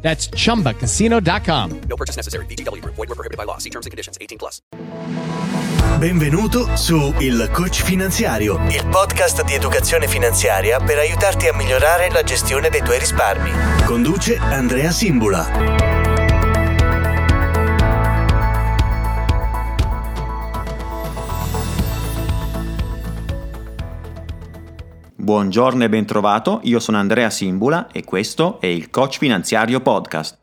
That's chumbacasino.com. No purchase necessary. BGW. Void were prohibited by law. See terms and conditions. 18 plus. Benvenuto su Il Coach Finanziario, il podcast di educazione finanziaria per aiutarti a migliorare la gestione dei tuoi risparmi. Conduce Andrea Simbula. Buongiorno e bentrovato, io sono Andrea Simbula e questo è il Coach Finanziario Podcast.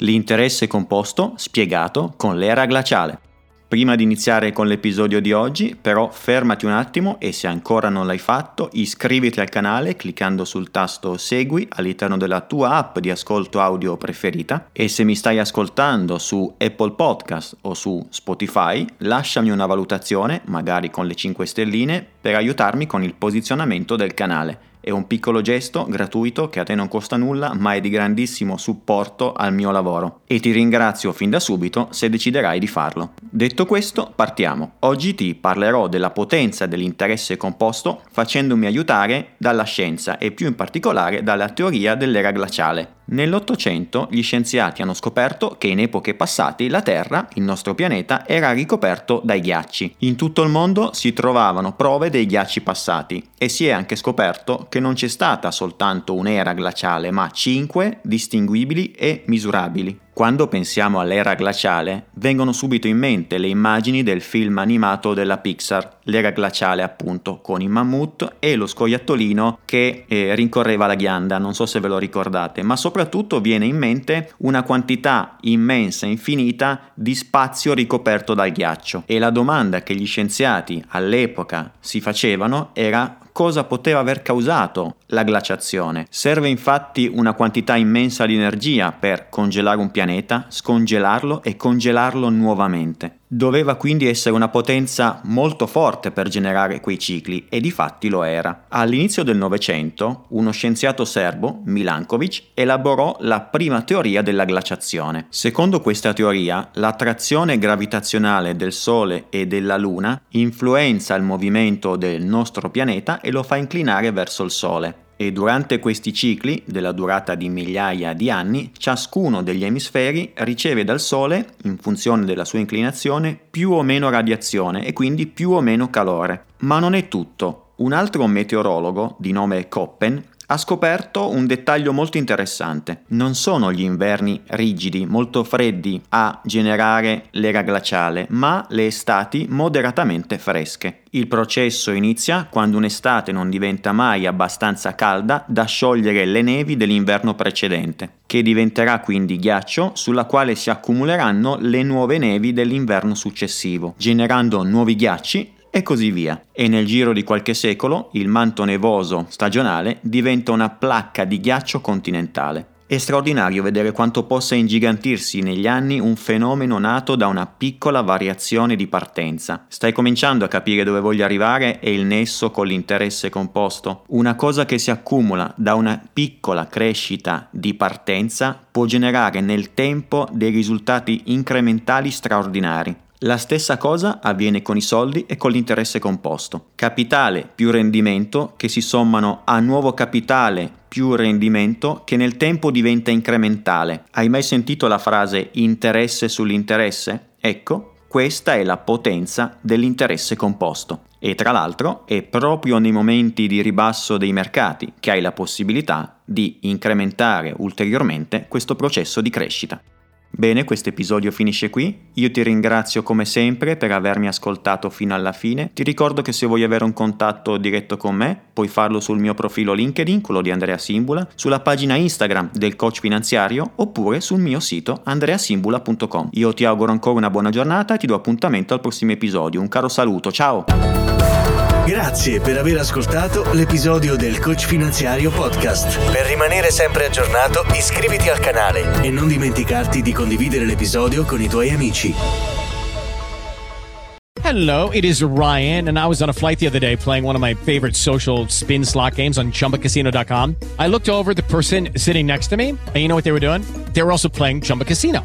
L'interesse composto spiegato con l'era glaciale. Prima di iniziare con l'episodio di oggi, però, fermati un attimo e se ancora non l'hai fatto, iscriviti al canale cliccando sul tasto Segui all'interno della tua app di ascolto audio preferita e se mi stai ascoltando su Apple Podcast o su Spotify, lasciami una valutazione, magari con le 5 stelline, per aiutarmi con il posizionamento del canale. È un piccolo gesto gratuito che a te non costa nulla, ma è di grandissimo supporto al mio lavoro. E ti ringrazio fin da subito se deciderai di farlo. Detto questo, partiamo. Oggi ti parlerò della potenza dell'interesse composto facendomi aiutare dalla scienza e più in particolare dalla teoria dell'era glaciale. Nell'Ottocento gli scienziati hanno scoperto che in epoche passate la Terra, il nostro pianeta, era ricoperto dai ghiacci. In tutto il mondo si trovavano prove dei ghiacci passati e si è anche scoperto che non c'è stata soltanto un'era glaciale, ma cinque distinguibili e misurabili. Quando pensiamo all'era glaciale, vengono subito in mente le immagini del film animato della Pixar, l'era glaciale appunto, con i mammut e lo scoiattolino che eh, rincorreva la ghianda, non so se ve lo ricordate, ma soprattutto viene in mente una quantità immensa, infinita di spazio ricoperto dal ghiaccio. E la domanda che gli scienziati all'epoca si facevano era cosa poteva aver causato la glaciazione. Serve infatti una quantità immensa di energia per congelare un pianeta, scongelarlo e congelarlo nuovamente. Doveva quindi essere una potenza molto forte per generare quei cicli e di fatti lo era. All'inizio del Novecento, uno scienziato serbo, Milankovic, elaborò la prima teoria della glaciazione. Secondo questa teoria, l'attrazione gravitazionale del Sole e della Luna influenza il movimento del nostro pianeta e lo fa inclinare verso il Sole e durante questi cicli, della durata di migliaia di anni, ciascuno degli emisferi riceve dal Sole, in funzione della sua inclinazione, più o meno radiazione e quindi più o meno calore. Ma non è tutto. Un altro meteorologo, di nome Koppen, ha scoperto un dettaglio molto interessante. Non sono gli inverni rigidi, molto freddi, a generare l'era glaciale, ma le estati moderatamente fresche. Il processo inizia quando un'estate non diventa mai abbastanza calda da sciogliere le nevi dell'inverno precedente, che diventerà quindi ghiaccio sulla quale si accumuleranno le nuove nevi dell'inverno successivo, generando nuovi ghiacci e così via. E nel giro di qualche secolo il manto nevoso stagionale diventa una placca di ghiaccio continentale. È straordinario vedere quanto possa ingigantirsi negli anni un fenomeno nato da una piccola variazione di partenza. Stai cominciando a capire dove voglio arrivare e il nesso con l'interesse composto? Una cosa che si accumula da una piccola crescita di partenza può generare nel tempo dei risultati incrementali straordinari. La stessa cosa avviene con i soldi e con l'interesse composto. Capitale più rendimento che si sommano a nuovo capitale più rendimento che nel tempo diventa incrementale. Hai mai sentito la frase interesse sull'interesse? Ecco, questa è la potenza dell'interesse composto. E tra l'altro è proprio nei momenti di ribasso dei mercati che hai la possibilità di incrementare ulteriormente questo processo di crescita. Bene, questo episodio finisce qui. Io ti ringrazio come sempre per avermi ascoltato fino alla fine. Ti ricordo che se vuoi avere un contatto diretto con me, puoi farlo sul mio profilo LinkedIn, quello di Andrea Simbula, sulla pagina Instagram del coach finanziario oppure sul mio sito andreasimbula.com. Io ti auguro ancora una buona giornata e ti do appuntamento al prossimo episodio. Un caro saluto, ciao! Grazie per aver ascoltato l'episodio del Coach Finanziario Podcast. Per rimanere sempre aggiornato, iscriviti al canale e non dimenticarti di condividere l'episodio con i tuoi amici. Hello, it is Ryan, and I was on a flight the other day playing one of my favorite social spin slot games on chumbacasino.com. I looked over at the person sitting next to me, and you know what they were doing? They were also playing Chumba Casino.